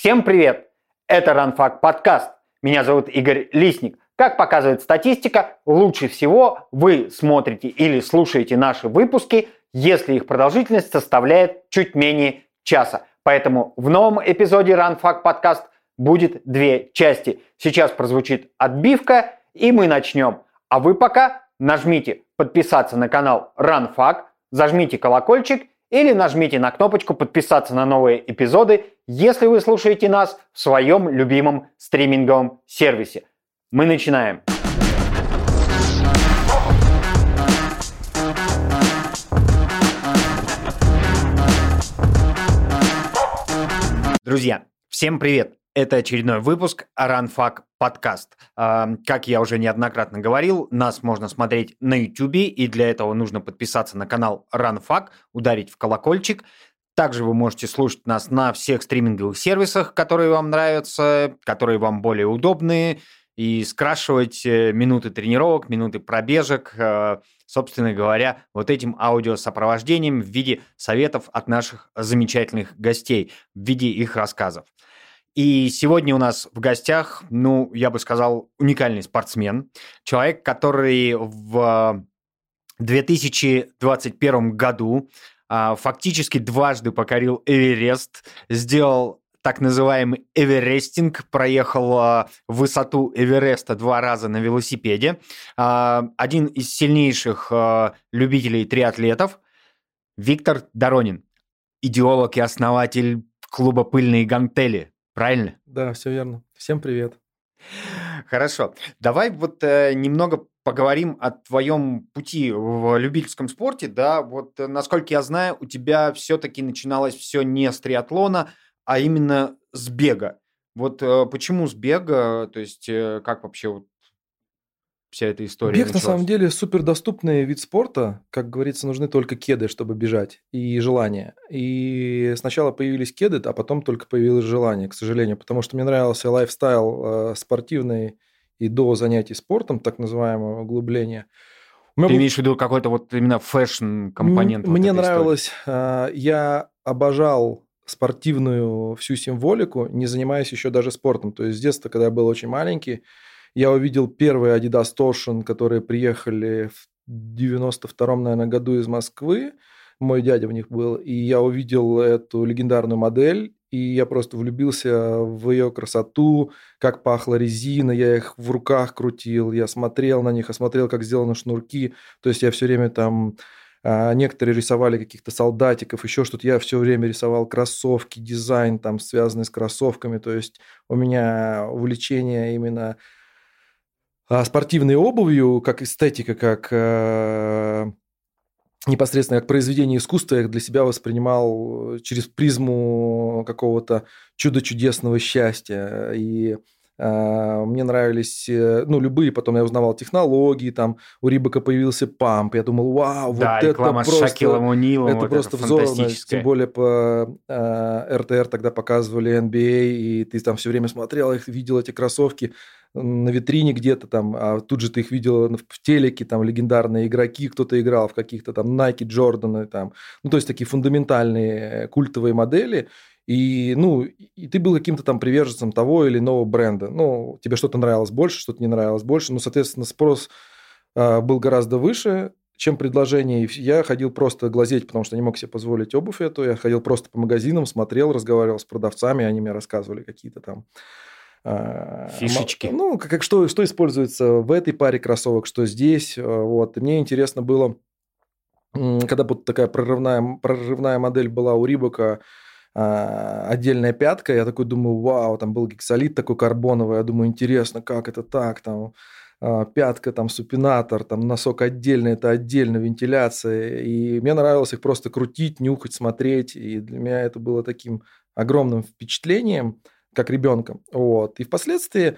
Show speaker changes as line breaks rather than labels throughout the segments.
Всем привет! Это Ранфак подкаст. Меня зовут Игорь Лисник. Как показывает статистика, лучше всего вы смотрите или слушаете наши выпуски, если их продолжительность составляет чуть менее часа. Поэтому в новом эпизоде Ранфак подкаст будет две части. Сейчас прозвучит отбивка, и мы начнем. А вы пока нажмите подписаться на канал Ранфак, зажмите колокольчик или нажмите на кнопочку подписаться на новые эпизоды, если вы слушаете нас в своем любимом стриминговом сервисе. Мы начинаем. Друзья, всем привет! Это очередной выпуск Аранфак подкаст. Как я уже неоднократно говорил, нас можно смотреть на YouTube, и для этого нужно подписаться на канал Ранфак, ударить в колокольчик. Также вы можете слушать нас на всех стриминговых сервисах, которые вам нравятся, которые вам более удобные, и скрашивать э, минуты тренировок, минуты пробежек, э, собственно говоря, вот этим аудиосопровождением в виде советов от наших замечательных гостей, в виде их рассказов. И сегодня у нас в гостях, ну, я бы сказал, уникальный спортсмен. Человек, который в 2021 году а, фактически дважды покорил Эверест, сделал так называемый эверестинг, проехал а, высоту Эвереста два раза на велосипеде. А, один из сильнейших любителей триатлетов Виктор Доронин, идеолог и основатель клуба «Пыльные гантели». Правильно?
Да, все верно. Всем привет.
Хорошо. Давай вот э, немного поговорим о твоем пути в любительском спорте. Да, вот э, насколько я знаю, у тебя все-таки начиналось все не с триатлона, а именно с бега. Вот э, почему с бега? То есть э, как вообще вот вся эта история
Бег началась? на самом деле супер доступный вид спорта. Как говорится, нужны только кеды, чтобы бежать, и желание. И сначала появились кеды, а потом только появилось желание, к сожалению, потому что мне нравился lifestyle э, спортивный и до занятий спортом, так называемого углубления.
Ты был... имеешь в виду какой-то вот именно fashion-компонент?
Мне вот нравилось, э, я обожал спортивную всю символику, не занимаясь еще даже спортом. То есть с детства, когда я был очень маленький, я увидел первые Adidas Torsion, которые приехали в 92-м, наверное, году из Москвы. Мой дядя в них был. И я увидел эту легендарную модель, и я просто влюбился в ее красоту, как пахла резина, я их в руках крутил, я смотрел на них, осмотрел, как сделаны шнурки. То есть я все время там а некоторые рисовали каких-то солдатиков, еще что-то. Я все время рисовал кроссовки, дизайн там связанный с кроссовками. То есть у меня увлечение именно а спортивной обувью, как эстетика, как э, непосредственно как произведение искусства, я для себя воспринимал через призму какого-то чудо-чудесного счастья. И э, мне нравились, э, ну, любые, потом я узнавал технологии, там у Рибака появился памп, я думал, вау,
да, вот это просто...
С Унилом, это вот просто это взорвано, тем более по э, РТР тогда показывали NBA, а, и ты там все время смотрел их, видел эти кроссовки, на витрине где-то там, а тут же ты их видел в телеке, там легендарные игроки, кто-то играл в каких-то там Nike, Jordan, там, ну, то есть такие фундаментальные культовые модели, и, ну, и ты был каким-то там приверженцем того или иного бренда. Ну, тебе что-то нравилось больше, что-то не нравилось больше. Ну, соответственно, спрос э, был гораздо выше, чем предложение. И я ходил просто глазеть, потому что не мог себе позволить обувь эту. Я ходил просто по магазинам, смотрел, разговаривал с продавцами, они мне рассказывали какие-то там
а, Фишечки.
Ну, как, что, что используется в этой паре кроссовок, что здесь. Э, вот. И мне интересно было, когда вот такая прорывная, прорывная модель была у Рибока, а, отдельная пятка, я такой думаю, вау, там был гексолит такой карбоновый, я думаю, интересно, как это так, там а, пятка, там супинатор, там носок отдельный, это отдельно вентиляция, и мне нравилось их просто крутить, нюхать, смотреть, и для меня это было таким огромным впечатлением – как ребенка. Вот. И впоследствии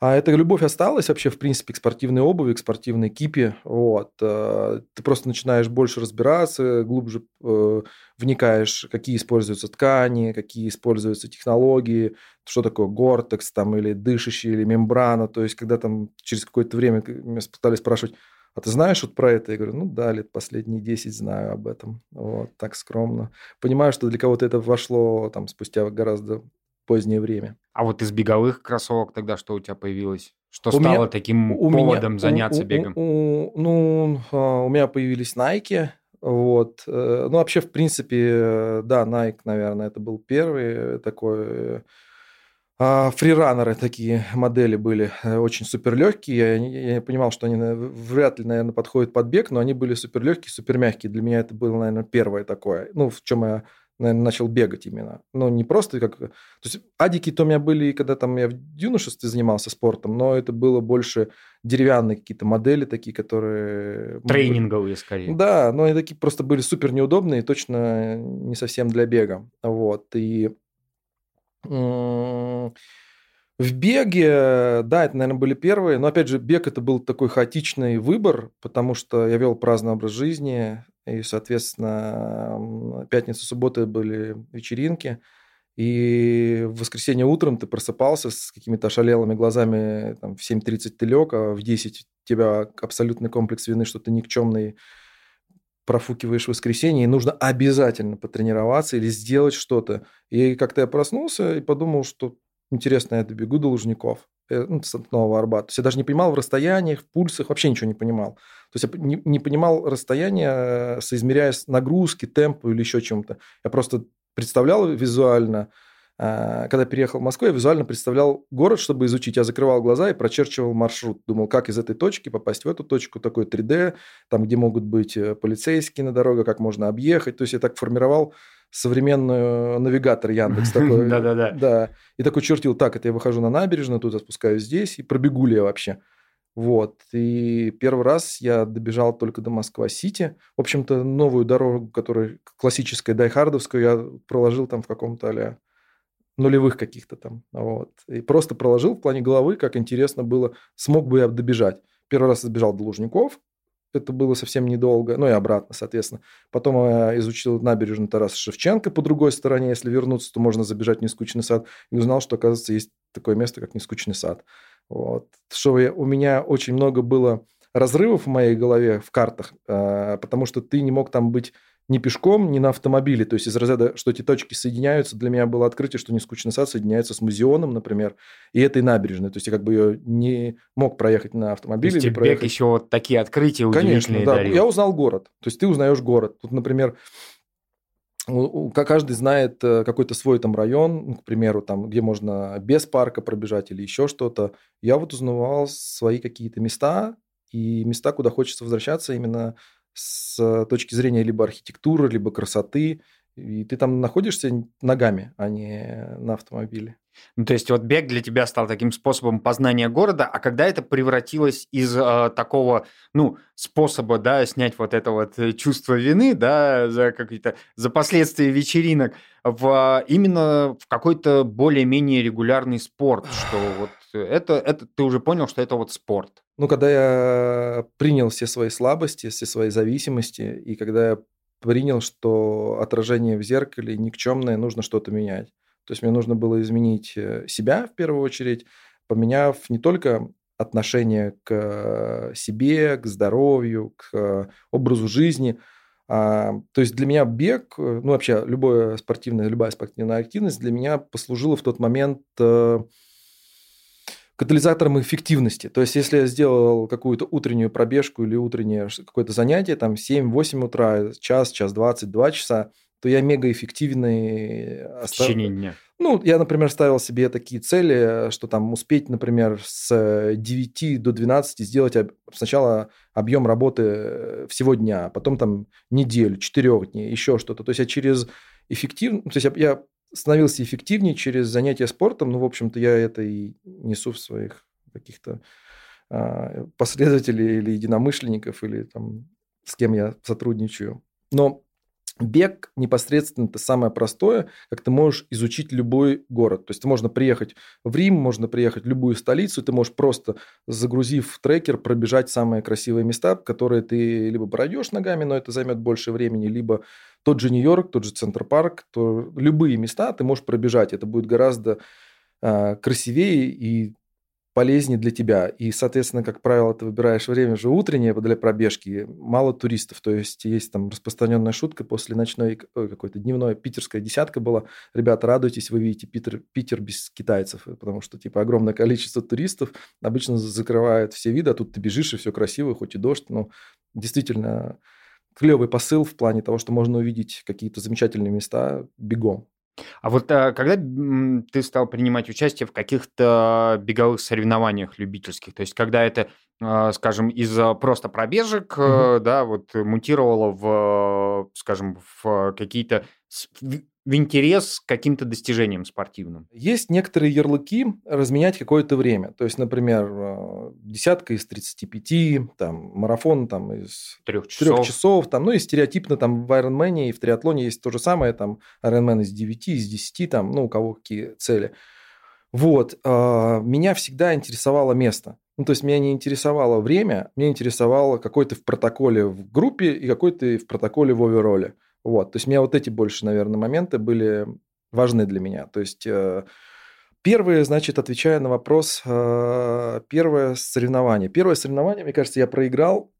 а эта любовь осталась вообще, в принципе, к спортивной обуви, к спортивной кипе. Вот. Э, ты просто начинаешь больше разбираться, глубже э, вникаешь, какие используются ткани, какие используются технологии, что такое гортекс там, или дышащий, или мембрана. То есть, когда там через какое-то время меня пытались спрашивать, а ты знаешь вот про это? Я говорю, ну да, лет последние 10 знаю об этом. Вот, так скромно. Понимаю, что для кого-то это вошло там спустя гораздо позднее время.
А вот из беговых кроссовок тогда что у тебя появилось? Что у стало меня, таким у поводом меня, заняться
у,
бегом?
У, у, ну, а, у меня появились Nike, вот. Э, ну, вообще, в принципе, да, Nike, наверное, это был первый такой а, фрираннеры такие модели были э, очень супер легкие. Я, я понимал, что они вряд ли, наверное, подходят под бег, но они были супер легкие, супер мягкие. Для меня это было, наверное, первое такое. Ну, в чем я наверное, начал бегать именно. Ну, не просто как... То есть адики-то у меня были, когда там я в юношестве занимался спортом, но это было больше деревянные какие-то модели такие, которые...
Тренинговые, скорее.
Да, но они такие просто были супер неудобные, точно не совсем для бега. Вот. И в беге, да, это, наверное, были первые, но, опять же, бег это был такой хаотичный выбор, потому что я вел праздный образ жизни, и, соответственно, пятница, суббота были вечеринки, и в воскресенье утром ты просыпался с какими-то ошалелыми глазами, там, в 7.30 ты лег, а в 10 у тебя абсолютный комплекс вины, что ты никчемный профукиваешь воскресенье, и нужно обязательно потренироваться или сделать что-то. И как-то я проснулся и подумал, что интересно, я добегу до Лужников, э, ну, с Нового Арбата. То есть я даже не понимал в расстояниях, в пульсах, вообще ничего не понимал. То есть я не, не понимал расстояние, соизмеряя нагрузки, темпу или еще чем-то. Я просто представлял визуально, а, когда переехал в Москву, я визуально представлял город, чтобы изучить. Я закрывал глаза и прочерчивал маршрут. Думал, как из этой точки попасть в эту точку, такой 3D, там, где могут быть э, полицейские на дорогах, как можно объехать. То есть я так формировал современный навигатор Яндекс такой.
Да-да-да.
Да. И такой чертил, так, это я выхожу на набережную, тут я спускаюсь здесь, и пробегу ли я вообще. Вот. И первый раз я добежал только до Москва-Сити. В общем-то, новую дорогу, которая классическая, дайхардовскую, я проложил там в каком-то а нулевых каких-то там. Вот. И просто проложил в плане головы, как интересно было, смог бы я добежать. Первый раз добежал до Лужников, это было совсем недолго, ну и обратно, соответственно. Потом я изучил набережную Тараса Шевченко по другой стороне. Если вернуться, то можно забежать в Нескучный сад. И узнал, что, оказывается, есть такое место, как Нескучный сад. Вот. Что я, у меня очень много было разрывов в моей голове в картах, э, потому что ты не мог там быть не пешком, не на автомобиле. То есть из разряда, что эти точки соединяются, для меня было открытие, что нескучный сад соединяется с музеоном, например, и этой набережной. То есть я как бы ее не мог проехать на автомобиле. То есть
тебе
проехать...
еще вот такие открытия
Конечно, да.
Дарил.
Я узнал город. То есть ты узнаешь город. Тут, например, каждый знает э, какой-то свой там район, ну, к примеру, там, где можно без парка пробежать или еще что-то. Я вот узнавал свои какие-то места, и места, куда хочется возвращаться именно с точки зрения либо архитектуры, либо красоты. И ты там находишься ногами, а не на автомобиле.
Ну, то есть вот бег для тебя стал таким способом познания города, а когда это превратилось из э, такого, ну, способа, да, снять вот это вот э, чувство вины, да, за какие-то, за последствия вечеринок, в именно в какой-то более-менее регулярный спорт, что вот это, это ты уже понял, что это вот спорт.
Ну, когда я принял все свои слабости, все свои зависимости, и когда я принял, что отражение в зеркале никчемное, нужно что-то менять. То есть мне нужно было изменить э, себя в первую очередь, поменяв не только отношение к себе, к здоровью, к образу жизни. А, то есть для меня бег, э, ну вообще любое спортивное, любая спортивная активность для меня послужила в тот момент э, катализатором эффективности. То есть, если я сделал какую-то утреннюю пробежку или утреннее какое-то занятие, там 7-8 утра, час, час 20, 2 часа, то я мега эффективный.
В течение дня.
Ну, я, например, ставил себе такие цели, что там успеть, например, с 9 до 12 сделать сначала объем работы всего дня, а потом там неделю, 4 дней, еще что-то. То есть я через эффективность, то есть я, я становился эффективнее через занятия спортом. Ну, в общем-то, я это и несу в своих каких-то а, последователей или единомышленников, или там с кем я сотрудничаю. Но Бег непосредственно это самое простое, как ты можешь изучить любой город. То есть можно приехать в Рим, можно приехать в любую столицу, ты можешь просто, загрузив трекер, пробежать самые красивые места, которые ты либо пройдешь ногами, но это займет больше времени, либо тот же Нью-Йорк, тот же Центр-парк, то любые места ты можешь пробежать. Это будет гораздо э, красивее и полезнее для тебя. И, соответственно, как правило, ты выбираешь время же утреннее для пробежки, мало туристов. То есть есть там распространенная шутка после ночной, ой, какой-то дневной питерская десятка была. Ребята, радуйтесь, вы видите Питер, Питер без китайцев, потому что, типа, огромное количество туристов обычно закрывает все виды, а тут ты бежишь, и все красиво, хоть и дождь. Но действительно, клевый посыл в плане того, что можно увидеть какие-то замечательные места бегом.
А вот а, когда ты стал принимать участие в каких-то беговых соревнованиях любительских, то есть когда это, а, скажем, из просто пробежек, угу. да, вот мутировало в, скажем, в какие-то в интерес к каким-то достижениям спортивным?
Есть некоторые ярлыки разменять какое-то время. То есть, например, э, десятка из 35, там, марафон там, из трех часов. трех часов там, ну и стереотипно там в Ironman и в триатлоне есть то же самое, там Ironman из 9, из 10, там, ну, у кого какие цели. Вот. А, меня всегда интересовало место. Ну, то есть меня не интересовало время, меня интересовало какой ты в протоколе в группе и какой ты в протоколе в овероле. Вот, то есть у меня вот эти больше, наверное, моменты были важны для меня. То есть э, первое, значит, отвечая на вопрос, э, первое соревнование. Первое соревнование, мне кажется, я проиграл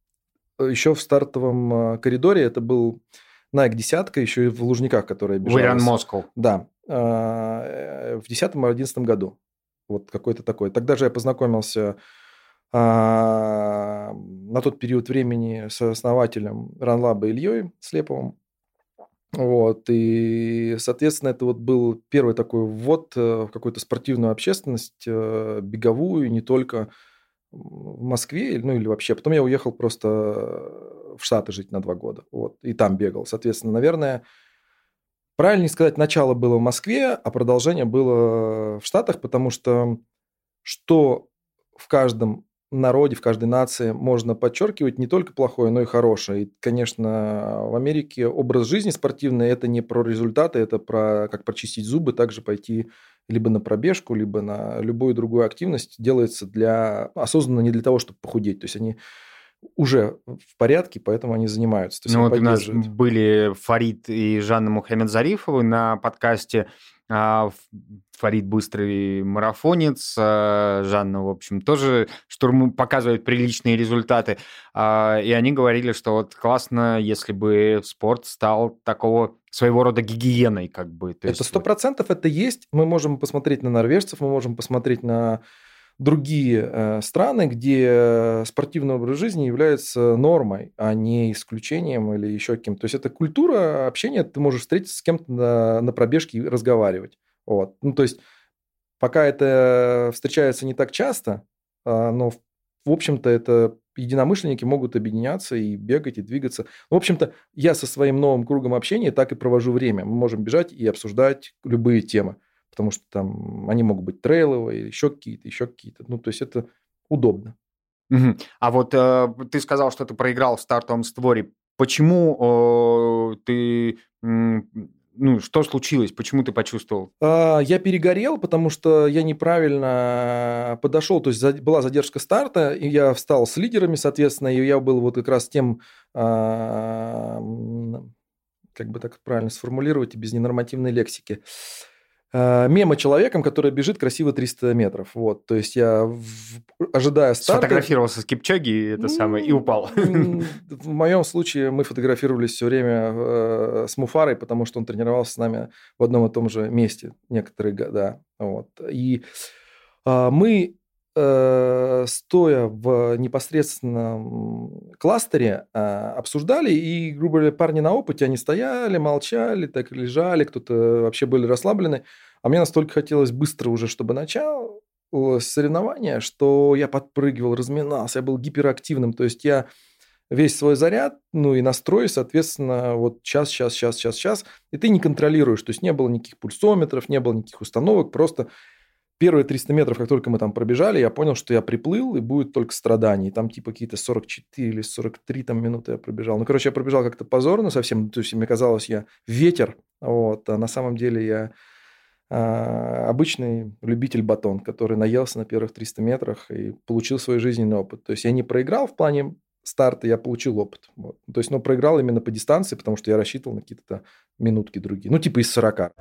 э, еще в стартовом коридоре. Это был Nike десятка, еще и в Лужниках, которая бежала.
Вариант Москва.
Да, в 2010-2011 году. Вот какой-то такой. Тогда же я познакомился на тот период времени с основателем Ранлаба Ильей Слеповым. Вот, и, соответственно, это вот был первый такой ввод э, в какую-то спортивную общественность, э, беговую, не только в Москве, ну или вообще. Потом я уехал просто в Штаты жить на два года, вот, и там бегал. Соответственно, наверное, правильнее сказать, начало было в Москве, а продолжение было в Штатах, потому что что в каждом народе, в каждой нации можно подчеркивать не только плохое, но и хорошее. И, конечно, в Америке образ жизни спортивный – это не про результаты, это про как прочистить зубы, также пойти либо на пробежку, либо на любую другую активность делается для осознанно не для того, чтобы похудеть. То есть они уже в порядке, поэтому они занимаются.
Ну, вот у нас были Фарид и Жанна Мухаммедзарифовы на подкасте Фарид быстрый марафонец, а, Жанна, в общем, тоже штурм показывает приличные результаты. А, и они говорили, что вот классно, если бы спорт стал такого своего рода гигиеной, как бы.
То это сто процентов это есть. Мы можем посмотреть на норвежцев, мы можем посмотреть на другие э, страны, где спортивный образ жизни является нормой, а не исключением или еще каким-то. То есть это культура общения, ты можешь встретиться с кем-то на, на пробежке и разговаривать. Вот. Ну, то есть пока это встречается не так часто, а, но в общем-то это единомышленники могут объединяться и бегать, и двигаться. В общем-то, я со своим новым кругом общения так и провожу время. Мы можем бежать и обсуждать любые темы потому что там они могут быть трейловые, еще какие-то, еще какие-то. Ну, то есть это удобно.
Угу. А вот э, ты сказал, что ты проиграл в стартовом створе. Почему э, ты ну, что случилось? Почему ты почувствовал?
А, я перегорел, потому что я неправильно подошел. То есть была задержка старта, и я встал с лидерами, соответственно, и я был вот как раз тем, а, как бы так правильно сформулировать, без ненормативной лексики. Э, мема человеком, который бежит красиво 300 метров. Вот, то есть я в, ожидая старта...
Сфотографировался с Кипчоги это самое, и упал.
В моем случае мы фотографировались все время э, с Муфарой, потому что он тренировался с нами в одном и том же месте некоторые года. Вот. И э, мы стоя в непосредственном кластере, э, обсуждали, и, грубо говоря, парни на опыте, они стояли, молчали, так лежали, кто-то вообще были расслаблены. А мне настолько хотелось быстро уже, чтобы начал соревнования, что я подпрыгивал, разминался, я был гиперактивным. То есть я весь свой заряд, ну и настрой, соответственно, вот час, час, час, час, час, и ты не контролируешь. То есть не было никаких пульсометров, не было никаких установок, просто Первые 300 метров, как только мы там пробежали, я понял, что я приплыл, и будет только страдание. Там типа какие-то 44 или 43 там минуты я пробежал. Ну, короче, я пробежал как-то позорно совсем. То есть, мне казалось, я ветер. Вот. А на самом деле я а, обычный любитель батон, который наелся на первых 300 метрах и получил свой жизненный опыт. То есть, я не проиграл в плане старта, я получил опыт. Вот. То есть, но проиграл именно по дистанции, потому что я рассчитывал на какие-то минутки другие. Ну, типа из 40.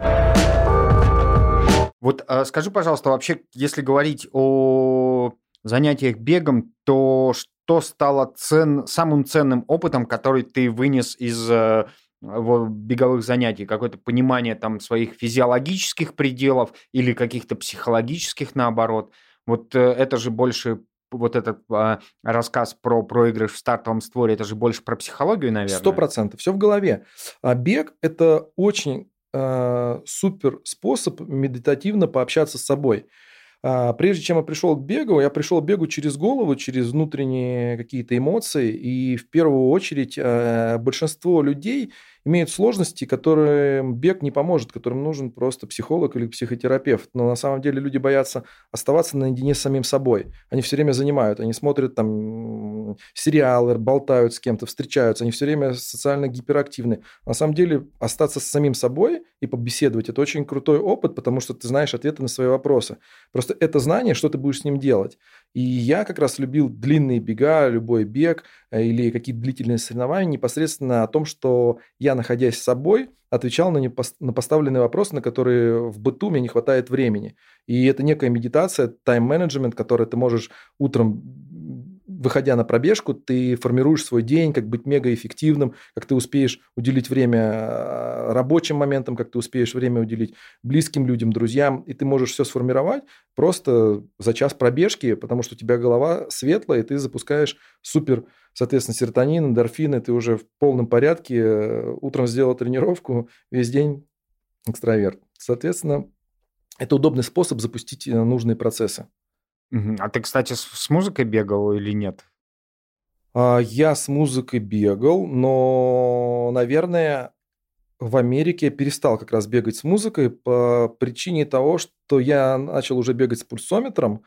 Вот а, скажи, пожалуйста, вообще, если говорить о занятиях бегом, то что стало цен, самым ценным опытом, который ты вынес из э, беговых занятий? Какое-то понимание там своих физиологических пределов или каких-то психологических наоборот? Вот э, это же больше вот этот а, рассказ про проигрыш в стартовом створе, это же больше про психологию, наверное.
Сто процентов, все в голове. А бег – это очень э, супер способ медитативно пообщаться с собой. А, прежде чем я пришел к бегу, я пришел к бегу через голову, через внутренние какие-то эмоции. И в первую очередь э, большинство людей имеют сложности, которым бег не поможет, которым нужен просто психолог или психотерапевт. Но на самом деле люди боятся оставаться наедине с самим собой. Они все время занимают, они смотрят там сериалы, болтают с кем-то, встречаются, они все время социально гиперактивны. На самом деле остаться с самим собой и побеседовать – это очень крутой опыт, потому что ты знаешь ответы на свои вопросы. Просто это знание, что ты будешь с ним делать. И я как раз любил длинные бега, любой бег э, или какие-то длительные соревнования непосредственно о том, что я, находясь с собой, отвечал на, непос- на поставленные вопросы, на которые в быту мне не хватает времени. И это некая медитация, тайм-менеджмент, который ты можешь утром выходя на пробежку, ты формируешь свой день, как быть мегаэффективным, как ты успеешь уделить время а, рабочим моментам, как ты успеешь время уделить близким людям, друзьям, и ты можешь все сформировать просто за час пробежки, потому что у тебя голова светлая, и ты запускаешь супер, соответственно, серотонин, эндорфины, ты уже в полном порядке, утром сделал тренировку, весь день экстраверт. Соответственно, это удобный способ запустить э, нужные процессы.
А ты, кстати, с, музыкой бегал или нет?
А, я с музыкой бегал, но, наверное, в Америке я перестал как раз бегать с музыкой по причине того, что я начал уже бегать с пульсометром,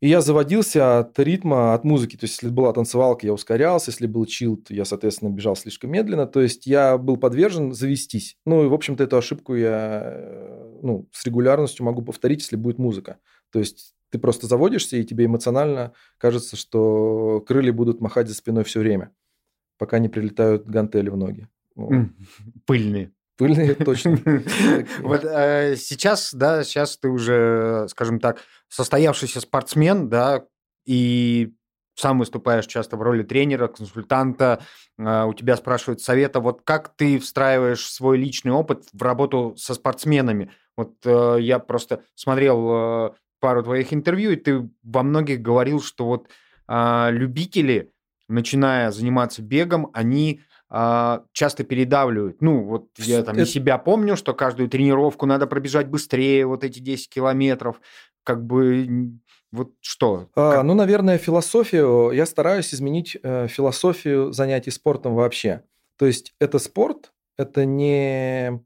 и я заводился от ритма, от музыки. То есть, если была танцевалка, я ускорялся, если был чилд, я, соответственно, бежал слишком медленно. То есть, я был подвержен завестись. Ну, и, в общем-то, эту ошибку я э, ну, с регулярностью могу повторить, если будет музыка. То есть, ты просто заводишься, и тебе эмоционально кажется, что крылья будут махать за спиной все время, пока не прилетают гантели в ноги.
Пыльные.
Пыльные, точно.
Вот э, сейчас, да, сейчас ты уже, скажем так, состоявшийся спортсмен, да, и сам выступаешь часто в роли тренера, консультанта, э, у тебя спрашивают совета, вот как ты встраиваешь свой личный опыт в работу со спортсменами? Вот э, я просто смотрел пару твоих интервью, и ты во многих говорил, что вот а, любители, начиная заниматься бегом, они а, часто передавливают. Ну, вот я там Это... себя помню, что каждую тренировку надо пробежать быстрее, вот эти 10 километров. Как бы вот что?
А, ну, наверное, философию. Я стараюсь изменить э, философию занятий спортом вообще. То есть это спорт, это не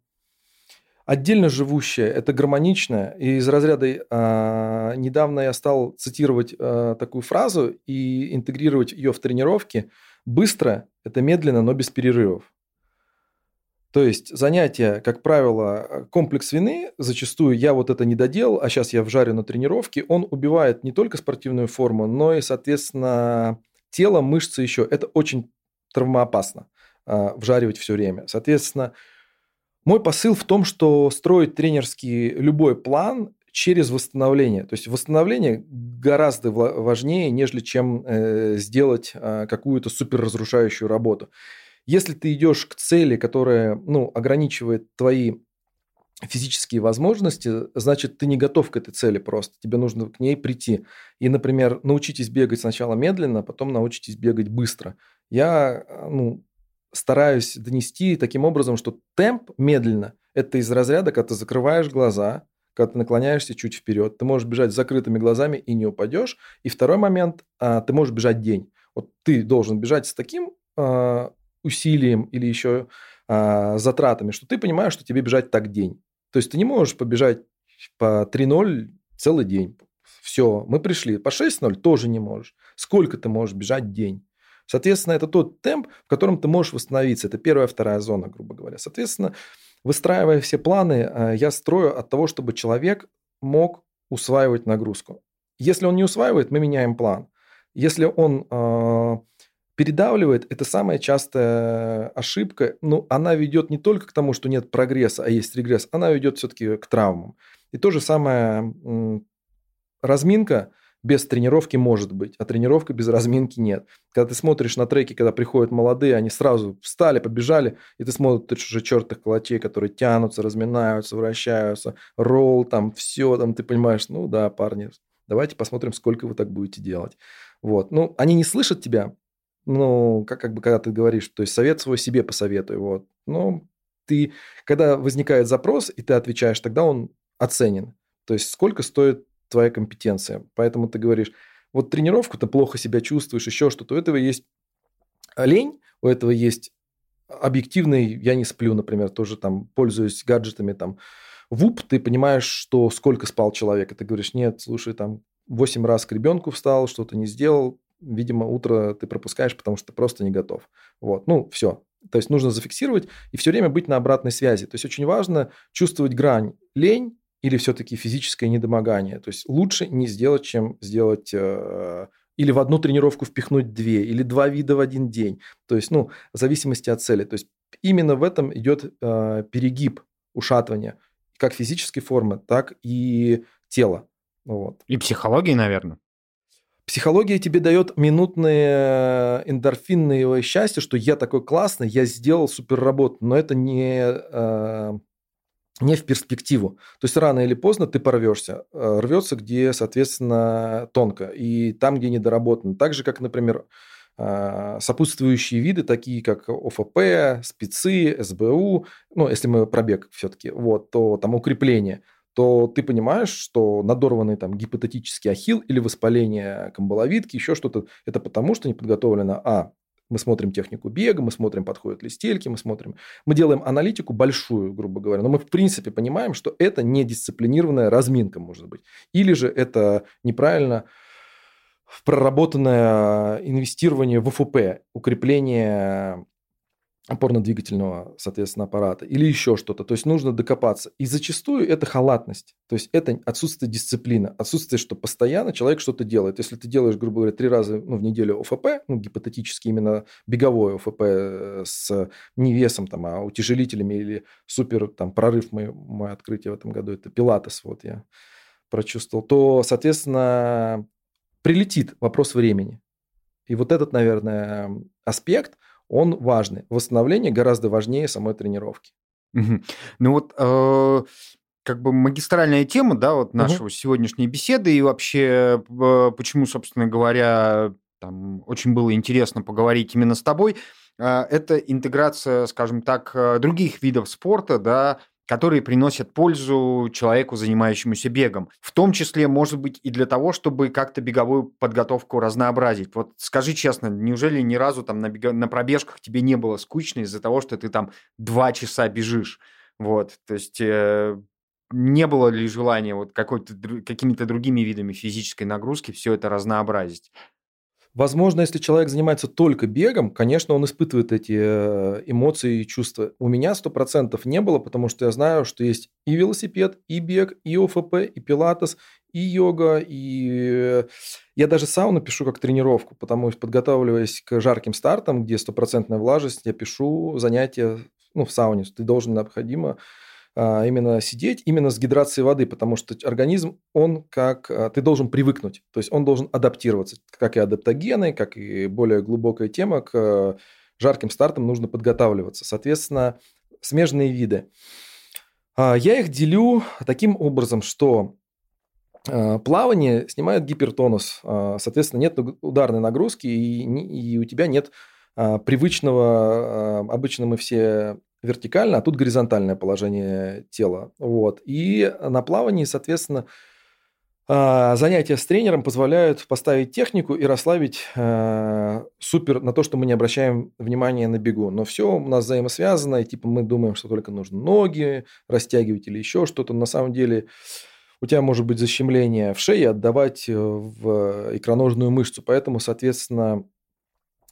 отдельно живущее, это гармоничное. И из разряда э, недавно я стал цитировать э, такую фразу и интегрировать ее в тренировки. Быстро – это медленно, но без перерывов. То есть занятия, как правило, комплекс вины, зачастую я вот это не доделал, а сейчас я вжарю на тренировке, он убивает не только спортивную форму, но и, соответственно, тело, мышцы еще. Это очень травмоопасно э, вжаривать все время. Соответственно, мой посыл в том, что строить тренерский любой план через восстановление. То есть восстановление гораздо важнее, нежели чем э, сделать э, какую-то суперразрушающую работу. Если ты идешь к цели, которая ну, ограничивает твои физические возможности, значит, ты не готов к этой цели просто. Тебе нужно к ней прийти. И, например, научитесь бегать сначала медленно, потом научитесь бегать быстро. Я ну, стараюсь донести таким образом, что темп медленно – это из разряда, когда ты закрываешь глаза, когда ты наклоняешься чуть вперед, ты можешь бежать с закрытыми глазами и не упадешь. И второй момент а, – ты можешь бежать день. Вот ты должен бежать с таким а, усилием или еще а, затратами, что ты понимаешь, что тебе бежать так день. То есть ты не можешь побежать по 3.0 целый день. Все, мы пришли. По 6.0 тоже не можешь. Сколько ты можешь бежать день? Соответственно, это тот темп, в котором ты можешь восстановиться. Это первая, вторая зона, грубо говоря. Соответственно, выстраивая все планы, э, я строю от того, чтобы человек мог усваивать нагрузку. Если он не усваивает, мы меняем план. Если он э, передавливает, это самая частая ошибка. Но она ведет не только к тому, что нет прогресса, а есть регресс. Она ведет все-таки к травмам. И то же самое разминка без тренировки может быть, а тренировка без разминки нет. Когда ты смотришь на треки, когда приходят молодые, они сразу встали, побежали, и ты смотришь уже чертых калачей, которые тянутся, разминаются, вращаются, ролл там, все там, ты понимаешь, ну да, парни, давайте посмотрим, сколько вы так будете делать. Вот. Ну, они не слышат тебя, ну, как, как бы, когда ты говоришь, то есть совет свой себе посоветуй, вот. Ну, ты, когда возникает запрос, и ты отвечаешь, тогда он оценен. То есть сколько стоит твоя компетенция. Поэтому ты говоришь, вот тренировку ты плохо себя чувствуешь, еще что-то. У этого есть лень, у этого есть объективный, я не сплю, например, тоже там пользуюсь гаджетами, там, ВУП, ты понимаешь, что сколько спал человек, и ты говоришь, нет, слушай, там, 8 раз к ребенку встал, что-то не сделал, видимо, утро ты пропускаешь, потому что ты просто не готов. Вот, ну, все. То есть нужно зафиксировать и все время быть на обратной связи. То есть очень важно чувствовать грань лень или все-таки физическое недомогание. То есть лучше не сделать, чем сделать э, или в одну тренировку впихнуть две, или два вида в один день. То есть, ну, в зависимости от цели. То есть именно в этом идет э, перегиб, ушатывания, как физической формы, так и тела. Вот.
И психологии, наверное.
Психология тебе дает минутные эндорфинные счастье, что я такой классный, я сделал супер работу, но это не э, не в перспективу. То есть рано или поздно ты порвешься. Э, Рвется, где, соответственно, тонко, и там, где недоработано. Так же, как, например, э, сопутствующие виды, такие как ОФП, спецы, СБУ, ну, если мы пробег все-таки, вот, то там укрепление, то ты понимаешь, что надорванный там гипотетический ахилл или воспаление камбаловидки, еще что-то, это потому, что не подготовлено, а, мы смотрим технику бега, мы смотрим, подходят ли стельки, мы смотрим. Мы делаем аналитику большую, грубо говоря, но мы в принципе понимаем, что это не дисциплинированная разминка, может быть. Или же это неправильно проработанное инвестирование в ФУП, укрепление опорно-двигательного, соответственно, аппарата или еще что-то. То есть нужно докопаться. И зачастую это халатность. То есть это отсутствие дисциплины. Отсутствие, что постоянно человек что-то делает. Если ты делаешь, грубо говоря, три раза ну, в неделю ОФП, ну, гипотетически именно беговое ОФП э, с не весом, там, а утяжелителями или супер там, прорыв, мое, мое открытие в этом году, это пилатес, вот я прочувствовал, то, соответственно, прилетит вопрос времени. И вот этот, наверное, аспект – он важный. Восстановление гораздо важнее самой тренировки.
Угу. Ну вот э, как бы магистральная тема, да, вот нашего угу. сегодняшней беседы и вообще э, почему, собственно говоря, там очень было интересно поговорить именно с тобой, э, это интеграция, скажем так, других видов спорта, да, которые приносят пользу человеку, занимающемуся бегом. В том числе, может быть, и для того, чтобы как-то беговую подготовку разнообразить. Вот скажи честно, неужели ни разу там на, бег... на пробежках тебе не было скучно из-за того, что ты там два часа бежишь? Вот, то есть э, не было ли желания вот какой-то, какими-то другими видами физической нагрузки все это разнообразить?
Возможно, если человек занимается только бегом, конечно, он испытывает эти э, эмоции и чувства. У меня сто процентов не было, потому что я знаю, что есть и велосипед, и бег, и ОФП, и пилатес, и йога, и э, я даже сауну пишу как тренировку, потому что подготавливаясь к жарким стартам, где стопроцентная влажность, я пишу занятия ну, в сауне. Ты должен необходимо именно сидеть именно с гидрацией воды, потому что организм, он как... А, ты должен привыкнуть, то есть он должен адаптироваться, как и адаптогены, как и более глубокая тема, к а, жарким стартам нужно подготавливаться. Соответственно, смежные виды. Я их делю таким образом, что плавание снимает гипертонус, соответственно, нет ударной нагрузки, и, и у тебя нет привычного, обычно мы все вертикально, а тут горизонтальное положение тела. Вот. И на плавании, соответственно, а, занятия с тренером позволяют поставить технику и расслабить э, супер на то, что мы не обращаем внимания на бегу. Но все у нас взаимосвязано, и типа мы думаем, что только нужно ноги растягивать или еще что-то. На самом деле у тебя может быть защемление в шее, отдавать э, в икроножную мышцу. Поэтому, соответственно,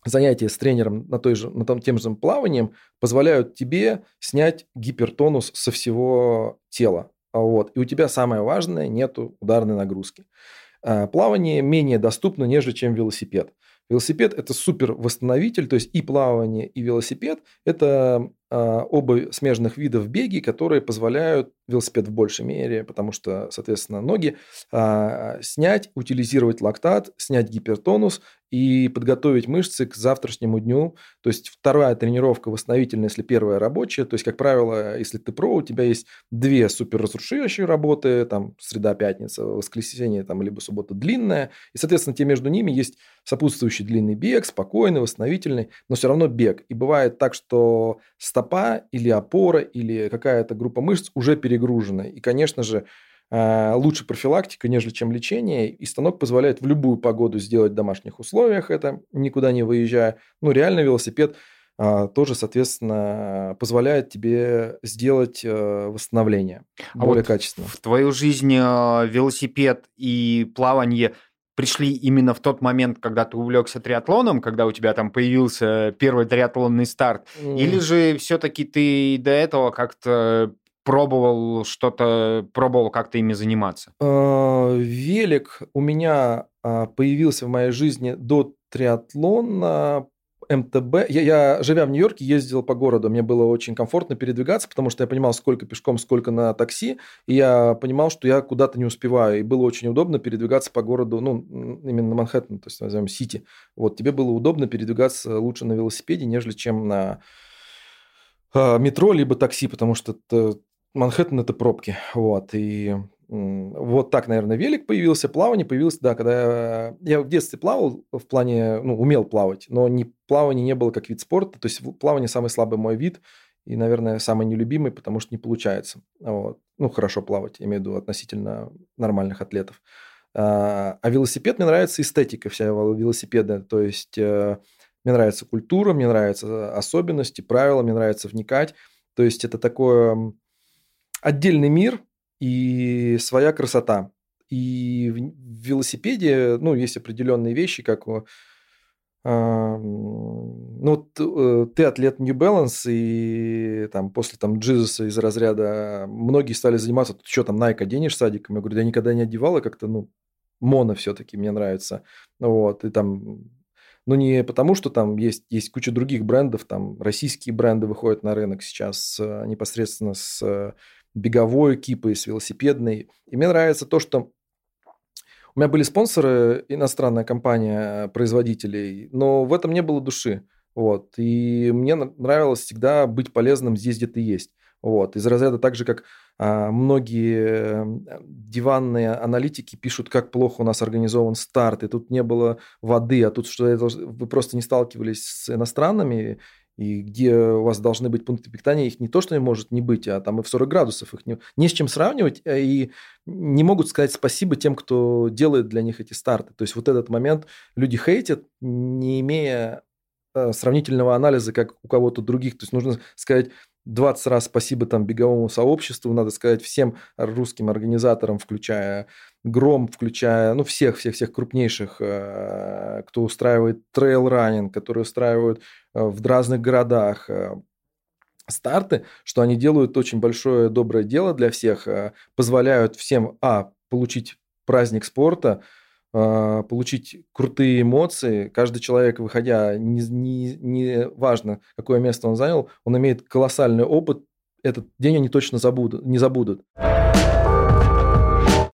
занятия с тренером на, той же, на том, тем же плаванием позволяют тебе снять гипертонус со всего тела. А вот. И у тебя самое важное – нету ударной нагрузки. А, плавание менее доступно, нежели чем велосипед. Велосипед – это супер восстановитель, то есть и плавание, и велосипед – это а, оба смежных видов беги, которые позволяют велосипед в большей мере, потому что, соответственно, ноги, а, снять, утилизировать лактат, снять гипертонус и подготовить мышцы к завтрашнему дню. То есть вторая тренировка восстановительная, если первая рабочая. То есть, как правило, если ты про, у тебя есть две суперразрушающие работы, там среда, пятница, воскресенье, там, либо суббота длинная. И, соответственно, тебе между ними есть сопутствующий длинный бег, спокойный, восстановительный, но все равно бег. И бывает так, что стопа или опора или какая-то группа мышц уже перегружена. И, конечно же, Э, лучше профилактика, нежели чем лечение. И станок позволяет в любую погоду сделать в домашних условиях это, никуда не выезжая. Ну, реально велосипед а, тоже, соответственно, позволяет тебе сделать э, восстановление а более вот качественно.
В твою жизнь э, велосипед и плавание пришли именно в тот момент, когда ты увлекся триатлоном, когда у тебя там появился первый триатлонный старт, mm. или же все-таки ты до этого как-то пробовал что-то, пробовал как-то ими заниматься?
А, велик у меня а, появился в моей жизни до триатлона, МТБ. Я, я, живя в Нью-Йорке, ездил по городу. Мне было очень комфортно передвигаться, потому что я понимал, сколько пешком, сколько на такси. И я понимал, что я куда-то не успеваю. И было очень удобно передвигаться по городу, ну, именно на Манхэттен, то есть, назовем, Сити. Вот, тебе было удобно передвигаться лучше на велосипеде, нежели чем на э, метро, либо такси, потому что Манхэттен – это пробки. Вот. И вот так, наверное, велик появился, плавание появилось, да, когда я, я в детстве плавал в плане, ну, умел плавать, но не, плавание не было как вид спорта, то есть плавание самый слабый мой вид и, наверное, самый нелюбимый, потому что не получается. Вот. Ну, хорошо плавать, я имею в виду относительно нормальных атлетов. А, а велосипед, мне нравится эстетика вся велосипеда, то есть э, мне нравится культура, мне нравятся особенности, правила, мне нравится вникать, то есть это такое отдельный мир и своя красота. И в велосипеде, ну, есть определенные вещи, как а, ну, э, ты атлет New Balance, и там после там Джизуса из разряда многие стали заниматься, ты что там, Nike оденешь садиком? Я говорю, да я никогда не одевал, и как-то, ну, моно все-таки мне нравится. Вот, и там ну, не потому, что там есть, есть куча других брендов, там российские бренды выходят на рынок сейчас непосредственно с беговой экипы, с велосипедной. И мне нравится то, что у меня были спонсоры, иностранная компания производителей, но в этом не было души. Вот. И мне нравилось всегда быть полезным здесь, где ты есть. Вот. Из разряда так же, как а, многие диванные аналитики пишут, как плохо у нас организован старт, и тут не было воды, а тут что вы просто не сталкивались с иностранными, и где у вас должны быть пункты питания, их не то, что не может не быть, а там и в 40 градусов их не, не с чем сравнивать, а и не могут сказать спасибо тем, кто делает для них эти старты. То есть вот этот момент люди хейтят, не имея э, сравнительного анализа, как у кого-то других. То есть нужно сказать, 20 раз спасибо там беговому сообществу, надо сказать всем русским организаторам, включая Гром, включая, ну, всех-всех-всех крупнейших, э, кто устраивает trail running, которые устраивают э, в разных городах э, старты, что они делают очень большое доброе дело для всех, позволяют всем, а, получить праздник спорта, получить крутые эмоции. Каждый человек, выходя, не, не, не важно, какое место он занял, он имеет колоссальный опыт. Этот день они точно забудут, не забудут.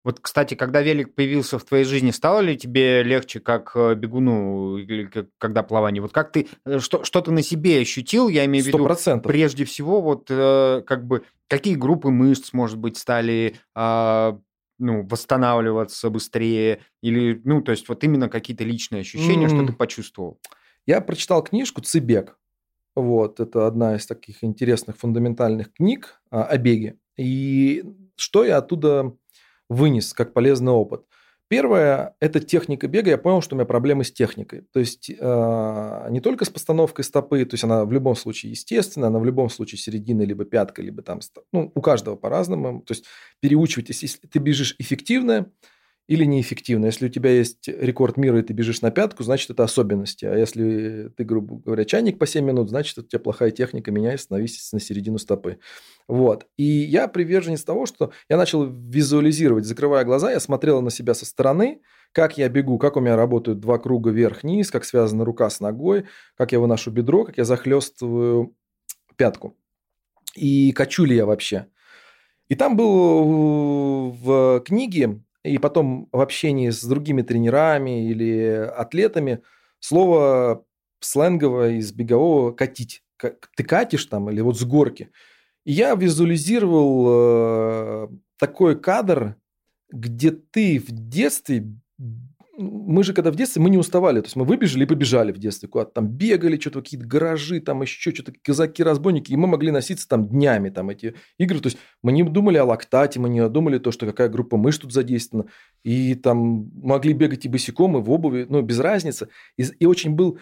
Вот, кстати, когда велик появился в твоей жизни, стало ли тебе легче, как э, бегуну, или как, когда плавание? Вот как ты, э, что, что ты на себе ощутил, я имею в виду, 100%. прежде всего, вот э, как бы, какие группы мышц, может быть, стали э, ну, восстанавливаться быстрее, или, ну, то есть вот именно какие-то личные ощущения, mm-hmm. что ты почувствовал?
Я прочитал книжку «Цибег». Вот, это одна из таких интересных фундаментальных книг а, о беге. И что я оттуда вынес как полезный опыт. Первое – это техника бега. Я понял, что у меня проблемы с техникой. То есть э, не только с постановкой стопы, то есть она в любом случае естественная, она в любом случае середина, либо пятка, либо там, ну, у каждого по-разному. То есть переучивать, если ты бежишь эффективно, или неэффективно. Если у тебя есть рекорд мира, и ты бежишь на пятку, значит, это особенности. А если ты, грубо говоря, чайник по 7 минут, значит, у тебя плохая техника, меняй, становись на середину стопы. Вот. И я приверженец того, что я начал визуализировать, закрывая глаза, я смотрел на себя со стороны, как я бегу, как у меня работают два круга вверх-вниз, как связана рука с ногой, как я выношу бедро, как я захлестываю пятку. И качу ли я вообще. И там был в книге и потом в общении с другими тренерами или атлетами слово сленговое из бегового «катить». Ты катишь там или вот с горки. И я визуализировал э, такой кадр, где ты в детстве мы же когда в детстве, мы не уставали. То есть мы выбежали и побежали в детстве куда-то. Там бегали, что-то какие-то гаражи, там еще что-то, казаки-разбойники. И мы могли носиться там днями, там эти игры. То есть мы не думали о лактате, мы не думали то, что какая группа мышц тут задействована. И там могли бегать и босиком, и в обуви, ну, без разницы. И, и очень был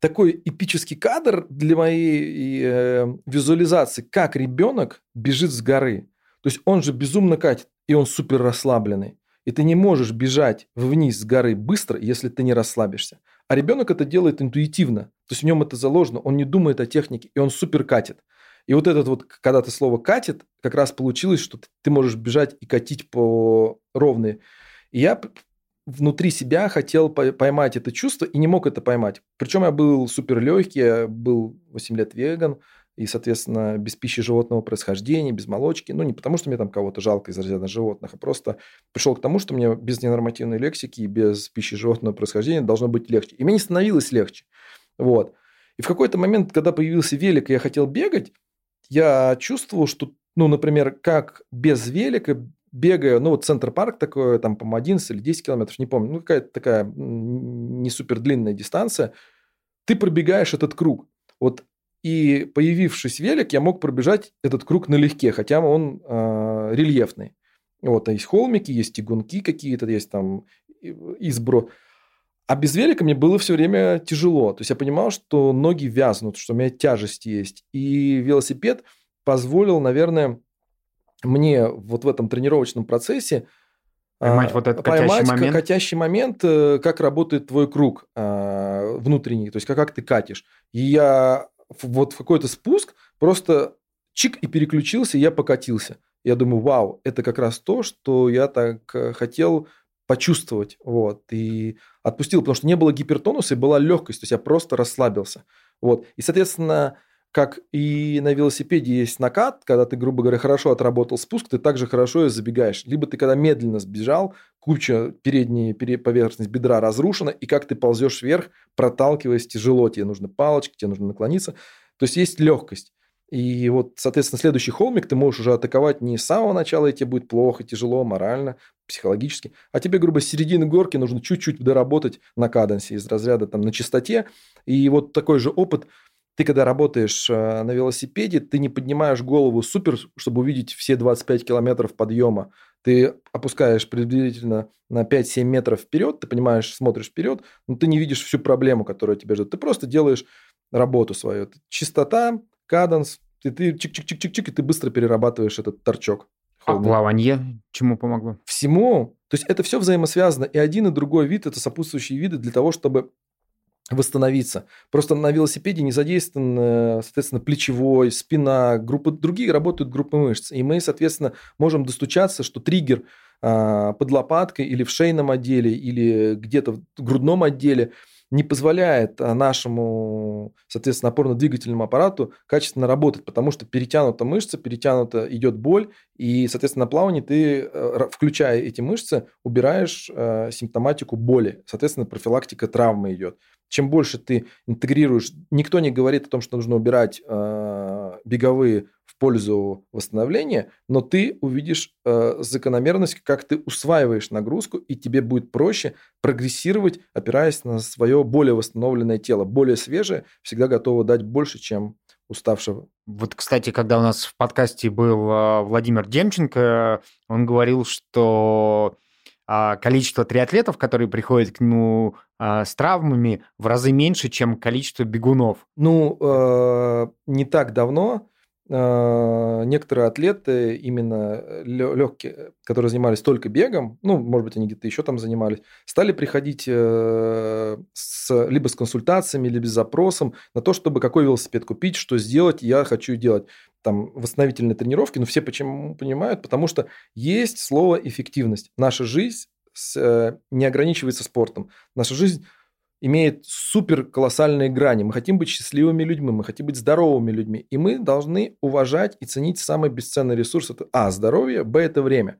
такой эпический кадр для моей э, визуализации, как ребенок бежит с горы. То есть он же безумно катит, и он супер расслабленный. И ты не можешь бежать вниз с горы быстро, если ты не расслабишься. А ребенок это делает интуитивно. То есть в нем это заложено, он не думает о технике, и он супер катит. И вот этот вот, когда ты слово «катит», как раз получилось, что ты можешь бежать и катить по ровной. И я внутри себя хотел поймать это чувство и не мог это поймать. Причем я был супер легкий, я был 8 лет веган, и, соответственно, без пищи животного происхождения, без молочки. Ну, не потому, что мне там кого-то жалко из разряда животных, а просто пришел к тому, что мне без ненормативной лексики и без пищи животного происхождения должно быть легче. И мне не становилось легче. Вот. И в какой-то момент, когда появился велик, и я хотел бегать, я чувствовал, что, ну, например, как без велика бегаю, ну, вот центр-парк такой, там, по 11 или 10 километров, не помню, ну, какая-то такая не супер длинная дистанция, ты пробегаешь этот круг. Вот и появившись велик, я мог пробежать этот круг налегке, хотя он э, рельефный. Вот, а есть холмики, есть тягунки какие-то, есть там избро. А без велика мне было все время тяжело. То есть я понимал, что ноги вязнут, что у меня тяжесть есть. И велосипед позволил, наверное, мне вот в этом тренировочном процессе
Поймать вот этот поймать катящий момент.
катящий момент, э, как работает твой круг внутренний, то есть как, как ты катишь. И я вот в какой-то спуск просто чик и переключился, и я покатился. Я думаю, вау, это как раз то, что я так э, хотел почувствовать. Вот, и отпустил, потому что не было гипертонуса и была легкость, то есть я просто расслабился. Вот, и, соответственно, как и на велосипеде есть накат, когда ты, грубо говоря, хорошо отработал спуск, ты также хорошо и забегаешь. Либо ты, когда медленно сбежал, куча передней поверхность бедра разрушена, и как ты ползешь вверх, проталкиваясь, тяжело, тебе нужны палочки, тебе нужно наклониться. То есть есть легкость. И вот, соответственно, следующий холмик ты можешь уже атаковать не с самого начала, и тебе будет плохо, тяжело, морально, психологически, а тебе, грубо, с середины горки нужно чуть-чуть доработать на каденсе из разряда там на частоте. И вот такой же опыт – ты, когда работаешь э, на велосипеде, ты не поднимаешь голову супер, чтобы увидеть все 25 километров подъема. Ты опускаешь приблизительно на 5-7 метров вперед, ты понимаешь, смотришь вперед, но ты не видишь всю проблему, которая тебя ждет. Ты просто делаешь работу свою. Чистота, каденс, ты, ты чик-чик-чик-чик-чик, и ты быстро перерабатываешь этот торчок.
А плавание чему помогло?
Всему. То есть это все взаимосвязано. И один, и другой вид – это сопутствующие виды для того, чтобы восстановиться. Просто на велосипеде не задействован, соответственно, плечевой, спина, группы, другие работают группы мышц. И мы, соответственно, можем достучаться, что триггер а, под лопаткой или в шейном отделе, или где-то в грудном отделе – не позволяет а, нашему, соответственно, опорно-двигательному аппарату качественно работать, потому что перетянута мышца, перетянута идет боль, и, соответственно, на плавании ты, э, включая эти мышцы, убираешь э, симптоматику боли. Соответственно, профилактика травмы идет. Чем больше ты интегрируешь, никто не говорит о том, что нужно убирать э, беговые пользу восстановления, но ты увидишь закономерность, как ты усваиваешь нагрузку, и тебе будет проще прогрессировать, опираясь на свое более восстановленное тело. Более свежее всегда готово дать больше, чем уставшего.
Вот, кстати, когда у нас в подкасте был э, Владимир Демченко, он говорил, что э, количество триатлетов, которые приходят к нему э, с травмами, в разы меньше, чем количество бегунов.
Ну, э, не так давно а, некоторые атлеты именно легкие, которые занимались только бегом, ну, может быть, они где-то еще там занимались, стали приходить э, с, либо с консультациями, либо с запросом на то, чтобы какой велосипед купить, что сделать, я хочу делать там восстановительные тренировки, но все почему понимают, потому что есть слово эффективность. Наша жизнь э, не ограничивается спортом. Наша жизнь имеет супер колоссальные грани. Мы хотим быть счастливыми людьми, мы хотим быть здоровыми людьми. И мы должны уважать и ценить самый бесценный ресурс. Это А, здоровье, Б, это время.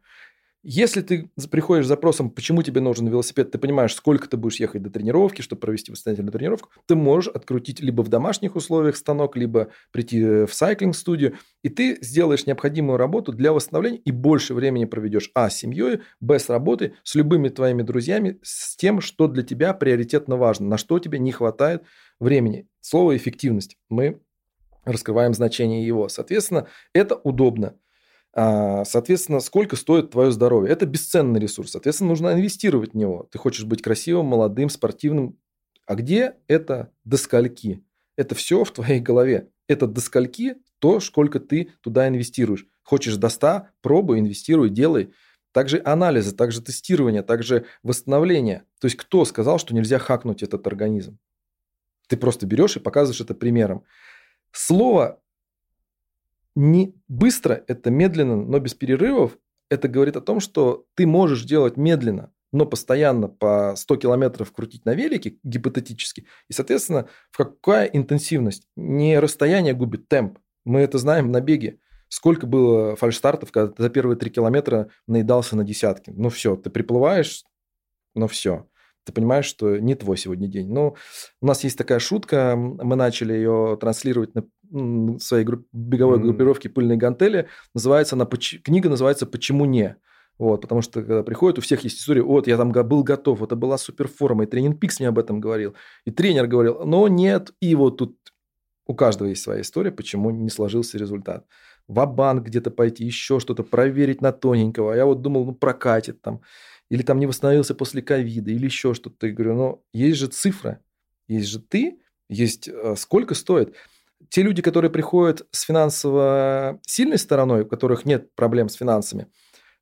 Если ты приходишь с запросом, почему тебе нужен велосипед, ты понимаешь, сколько ты будешь ехать до тренировки, чтобы провести восстановительную тренировку, ты можешь открутить либо в домашних условиях станок, либо прийти э, в сайклинг-студию, и ты сделаешь необходимую работу для восстановления и больше времени проведешь, а, с семьей, б, с работой, с любыми твоими друзьями, с тем, что для тебя приоритетно важно, на что тебе не хватает времени. Слово «эффективность». Мы раскрываем значение его. Соответственно, это удобно. А, соответственно, сколько стоит твое здоровье? Это бесценный ресурс. Соответственно, нужно инвестировать в него. Ты хочешь быть красивым, молодым, спортивным. А где это до скольки? Это все в твоей голове. Это до скольки то, сколько ты туда инвестируешь. Хочешь до 100, пробуй, инвестируй, делай. Также анализы, также тестирование, также восстановление. То есть кто сказал, что нельзя хакнуть этот организм? Ты просто берешь и показываешь это примером. Слово не быстро, это медленно, но без перерывов, это говорит о том, что ты можешь делать медленно, но постоянно по 100 километров крутить на велике, гипотетически. И, соответственно, в какая интенсивность? Не расстояние губит темп. Мы это знаем на беге. Сколько было фальшстартов, когда ты за первые 3 километра наедался на десятки. Ну все, ты приплываешь, ну все ты понимаешь, что не твой сегодня день. Ну, у нас есть такая шутка, мы начали ее транслировать на своей групп, беговой mm-hmm. группировке «Пыльные гантели». Называется она, книга называется «Почему не?». Вот, потому что когда приходит, у всех есть история, вот, я там был готов, это была суперформа, и тренинг Пикс мне об этом говорил, и тренер говорил, но нет, и вот тут у каждого есть своя история, почему не сложился результат. В банк где-то пойти, еще что-то, проверить на тоненького. А я вот думал, ну, прокатит там или там не восстановился после ковида, или еще что-то. Я говорю, ну, есть же цифра, есть же ты, есть э, сколько стоит. Те люди, которые приходят с финансово сильной стороной, у которых нет проблем с финансами,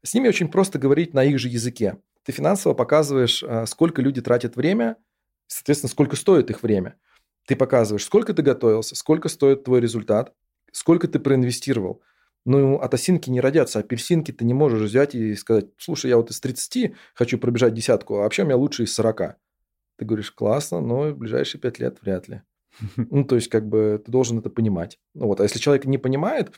с ними очень просто говорить на их же языке. Ты финансово показываешь, э, сколько люди тратят время, соответственно, сколько стоит их время. Ты показываешь, сколько ты готовился, сколько стоит твой результат, сколько ты проинвестировал – ну, от осинки не родятся. Апельсинки ты не можешь взять и сказать, слушай, я вот из 30 хочу пробежать десятку, а вообще у меня лучше из 40. Ты говоришь, классно, но в ближайшие 5 лет вряд ли. Ну, то есть, как бы ты должен это понимать. Ну, вот. А если человек не понимает,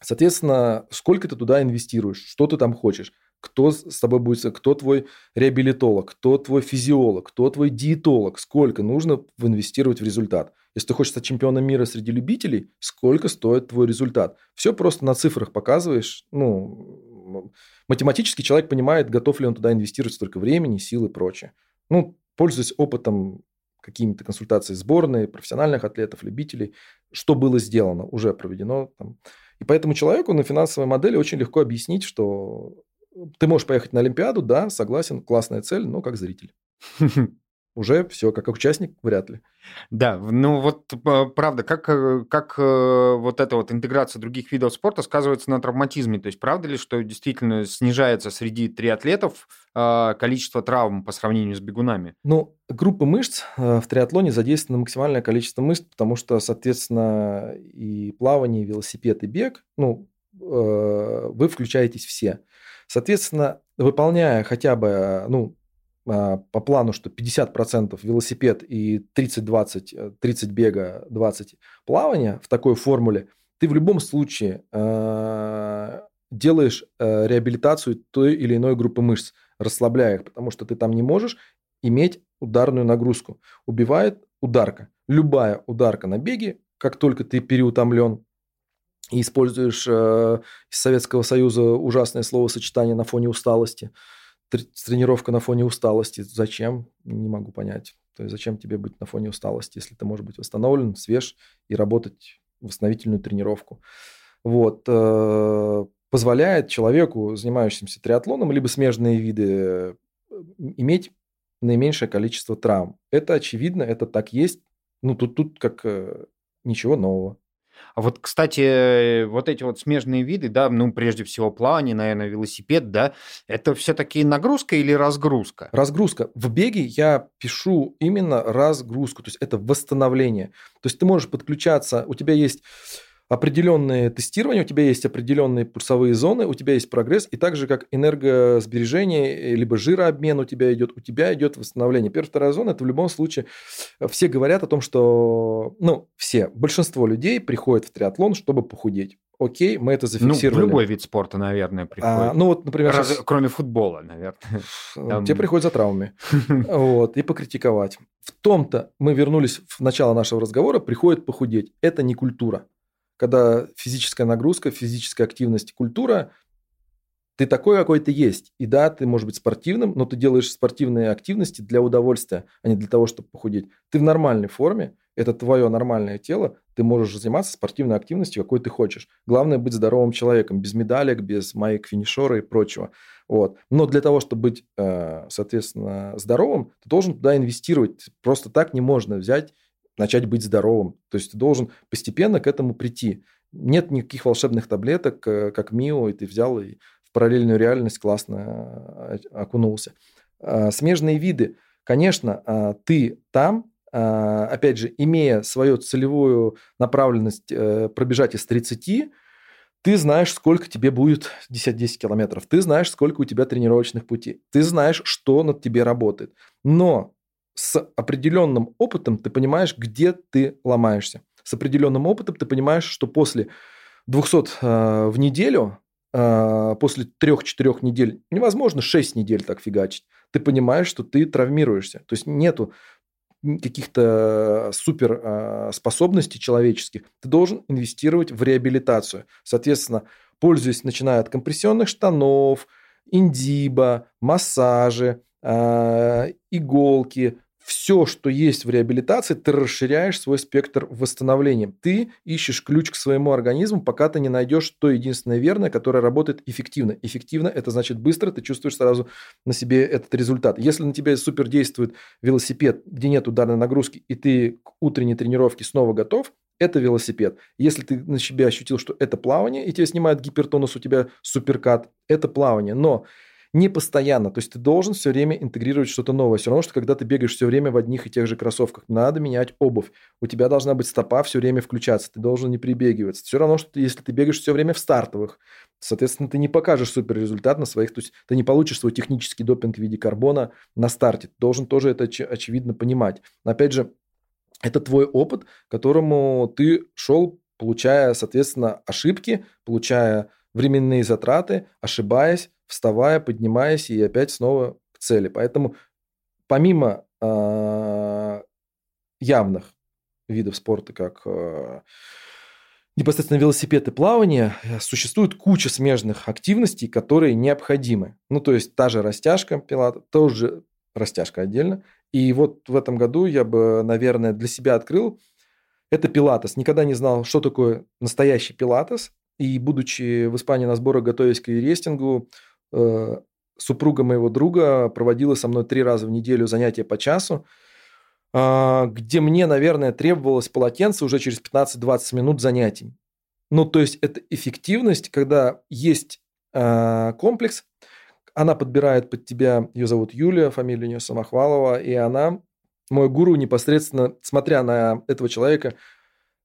соответственно, сколько ты туда инвестируешь, что ты там хочешь, кто с тобой будет, кто твой реабилитолог, кто твой физиолог, кто твой диетолог, сколько нужно инвестировать в результат. Если ты хочешь стать чемпионом мира среди любителей, сколько стоит твой результат? Все просто на цифрах показываешь. Ну, математически человек понимает, готов ли он туда инвестировать столько времени, сил и прочее. Ну, пользуясь опытом какими-то консультациями сборной, профессиональных атлетов, любителей, что было сделано, уже проведено. Там. И поэтому человеку на финансовой модели очень легко объяснить, что ты можешь поехать на Олимпиаду, да, согласен, классная цель, но как зритель. Уже все, как участник, вряд ли.
Да, ну вот правда, как, э, как э, вот эта вот интеграция других видов спорта сказывается на травматизме? То есть правда ли, что действительно снижается среди триатлетов а, количество травм по сравнению с бегунами?
Ну, группа мышц э, в триатлоне задействовано максимальное количество мышц, потому что, соответственно, и плавание, и велосипед, и бег, ну, вы включаетесь все. Соответственно, выполняя хотя бы, ну, а, по плану, что 50% велосипед и 30-20, 30 э, бега, 20 плавания в такой формуле, ты в любом случае э, делаешь э, реабилитацию той или иной группы мышц, расслабляя их, потому что ты там не можешь иметь ударную нагрузку. Убивает ударка. Любая ударка на беге, как только ты переутомлен, и используешь э, из Советского Союза ужасное словосочетание на фоне усталости. Тренировка на фоне усталости. Зачем? Не могу понять. То есть зачем тебе быть на фоне усталости, если ты можешь быть восстановлен, свеж и работать восстановительную тренировку. Вот. Э, позволяет человеку, занимающемуся триатлоном, либо смежные виды, э, иметь наименьшее количество травм. Это очевидно, это так есть. Ну, тут, тут как э, ничего нового.
А вот, кстати, вот эти вот смежные виды, да, ну, прежде всего плавание, наверное, велосипед, да, это все-таки нагрузка или разгрузка?
Разгрузка. В беге я пишу именно разгрузку, то есть это восстановление. То есть ты можешь подключаться, у тебя есть определенные тестирования, у тебя есть определенные пульсовые зоны, у тебя есть прогресс, и так же, как энергосбережение, либо жирообмен у тебя идет, у тебя идет восстановление. Первая, вторая зона, это в любом случае, все говорят о том, что, ну, все, большинство людей приходят в триатлон, чтобы похудеть. Окей, мы это зафиксировали.
Ну, в любой вид спорта, наверное, приходит. А,
ну, вот, например...
Раз, сейчас... Кроме футбола, наверное.
Там... Тебе приходят за травмами. Вот, и покритиковать. В том-то мы вернулись в начало нашего разговора, приходит похудеть. Это не культура когда физическая нагрузка, физическая активность, культура, ты такой, какой ты есть. И да, ты можешь быть спортивным, но ты делаешь спортивные активности для удовольствия, а не для того, чтобы похудеть. Ты в нормальной форме, это твое нормальное тело, ты можешь заниматься спортивной активностью, какой ты хочешь. Главное быть здоровым человеком, без медалек, без маек финишера и прочего. Вот. Но для того, чтобы быть, э, соответственно, здоровым, ты должен туда инвестировать. Просто так не можно взять начать быть здоровым. То есть ты должен постепенно к этому прийти. Нет никаких волшебных таблеток, э, как МИО, и ты взял и в параллельную реальность классно э, окунулся. А, смежные виды. Конечно, а, ты там, а, опять же, имея свою целевую направленность э, пробежать из 30, ты знаешь, сколько тебе будет 10-10 километров. Ты знаешь, сколько у тебя тренировочных путей. Ты знаешь, что над тебе работает. Но с определенным опытом ты понимаешь, где ты ломаешься. С определенным опытом ты понимаешь, что после 200 э, в неделю, э, после 3-4 недель, невозможно 6 недель так фигачить. Ты понимаешь, что ты травмируешься. То есть нету каких-то супер э, способностей человеческих. Ты должен инвестировать в реабилитацию. Соответственно, пользуясь, начиная от компрессионных штанов, индиба, массажи, э, иголки, все, что есть в реабилитации, ты расширяешь свой спектр восстановления. Ты ищешь ключ к своему организму, пока ты не найдешь то единственное верное, которое работает эффективно. Эффективно – это значит быстро, ты чувствуешь сразу на себе этот результат. Если на тебя супер действует велосипед, где нет ударной нагрузки, и ты к утренней тренировке снова готов, это велосипед. Если ты на себе ощутил, что это плавание, и тебя снимает гипертонус, у тебя суперкат, это плавание. Но не постоянно. То есть ты должен все время интегрировать что-то новое. Все равно, что когда ты бегаешь все время в одних и тех же кроссовках, надо менять обувь. У тебя должна быть стопа все время включаться. Ты должен не прибегиваться. Все равно, что ты, если ты бегаешь все время в стартовых, соответственно, ты не покажешь супер результат на своих, то есть ты не получишь свой технический допинг в виде карбона на старте. Ты должен тоже это оч- очевидно понимать. Но опять же, это твой опыт, которому ты шел, получая, соответственно, ошибки, получая временные затраты, ошибаясь, вставая, поднимаясь и опять снова к цели. Поэтому помимо э, явных видов спорта, как э, непосредственно велосипед и плавание, существует куча смежных активностей, которые необходимы. Ну, то есть та же растяжка, пилата, тоже растяжка отдельно. И вот в этом году я бы, наверное, для себя открыл это пилатес. Никогда не знал, что такое настоящий пилатес. И будучи в Испании на сборах, готовясь к рестингу, Э, супруга моего друга проводила со мной три раза в неделю занятия по часу, а, где мне, наверное, требовалось полотенце уже через 15-20 минут занятий. Ну, то есть это эффективность, когда есть а, комплекс, она подбирает под тебя, ее зовут Юлия, фамилия у нее Самохвалова, и она, мой гуру непосредственно, смотря на этого человека,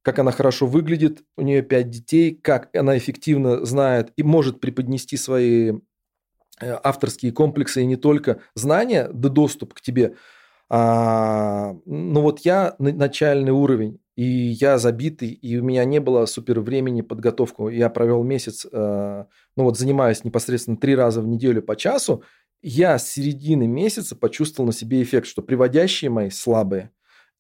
как она хорошо выглядит, у нее пять детей, как она эффективно знает и может преподнести свои Э, авторские комплексы и не только знания, да доступ к тебе. А, ну вот я начальный уровень, и я забитый, и у меня не было супер времени подготовку. Я провел месяц, э, ну вот занимаясь непосредственно три раза в неделю по часу, я с середины месяца почувствовал на себе эффект, что приводящие мои слабые.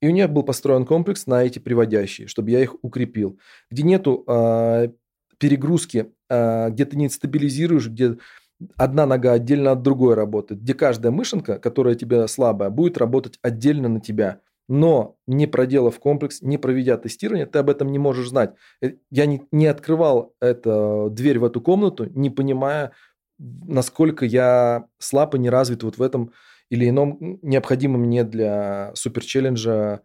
И у меня был построен комплекс на эти приводящие, чтобы я их укрепил. Где нету э, перегрузки, э, где ты не стабилизируешь, где одна нога отдельно от другой работает, где каждая мышенка, которая тебе слабая, будет работать отдельно на тебя. Но не проделав комплекс, не проведя тестирование, ты об этом не можешь знать. Э, я не, не открывал эту дверь в эту комнату, не понимая, насколько я слаб и не развит вот в этом или ином необходимом мне для суперчелленджа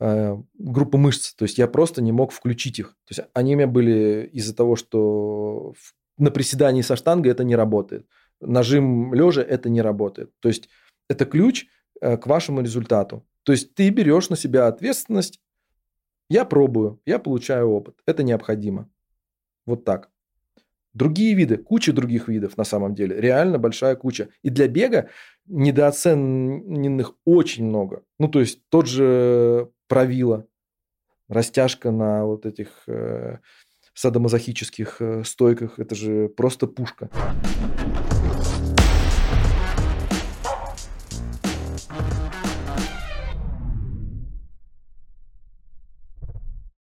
э, группы мышц. То есть я просто не мог включить их. То есть они у меня были из-за того, что на приседании со штангой это не работает. Нажим лежа это не работает. То есть это ключ э, к вашему результату. То есть ты берешь на себя ответственность. Я пробую, я получаю опыт. Это необходимо. Вот так. Другие виды, куча других видов на самом деле, реально большая куча. И для бега недооцененных очень много. Ну, то есть тот же правило, растяжка на вот этих э, садомазохических э, стойках, это же просто пушка.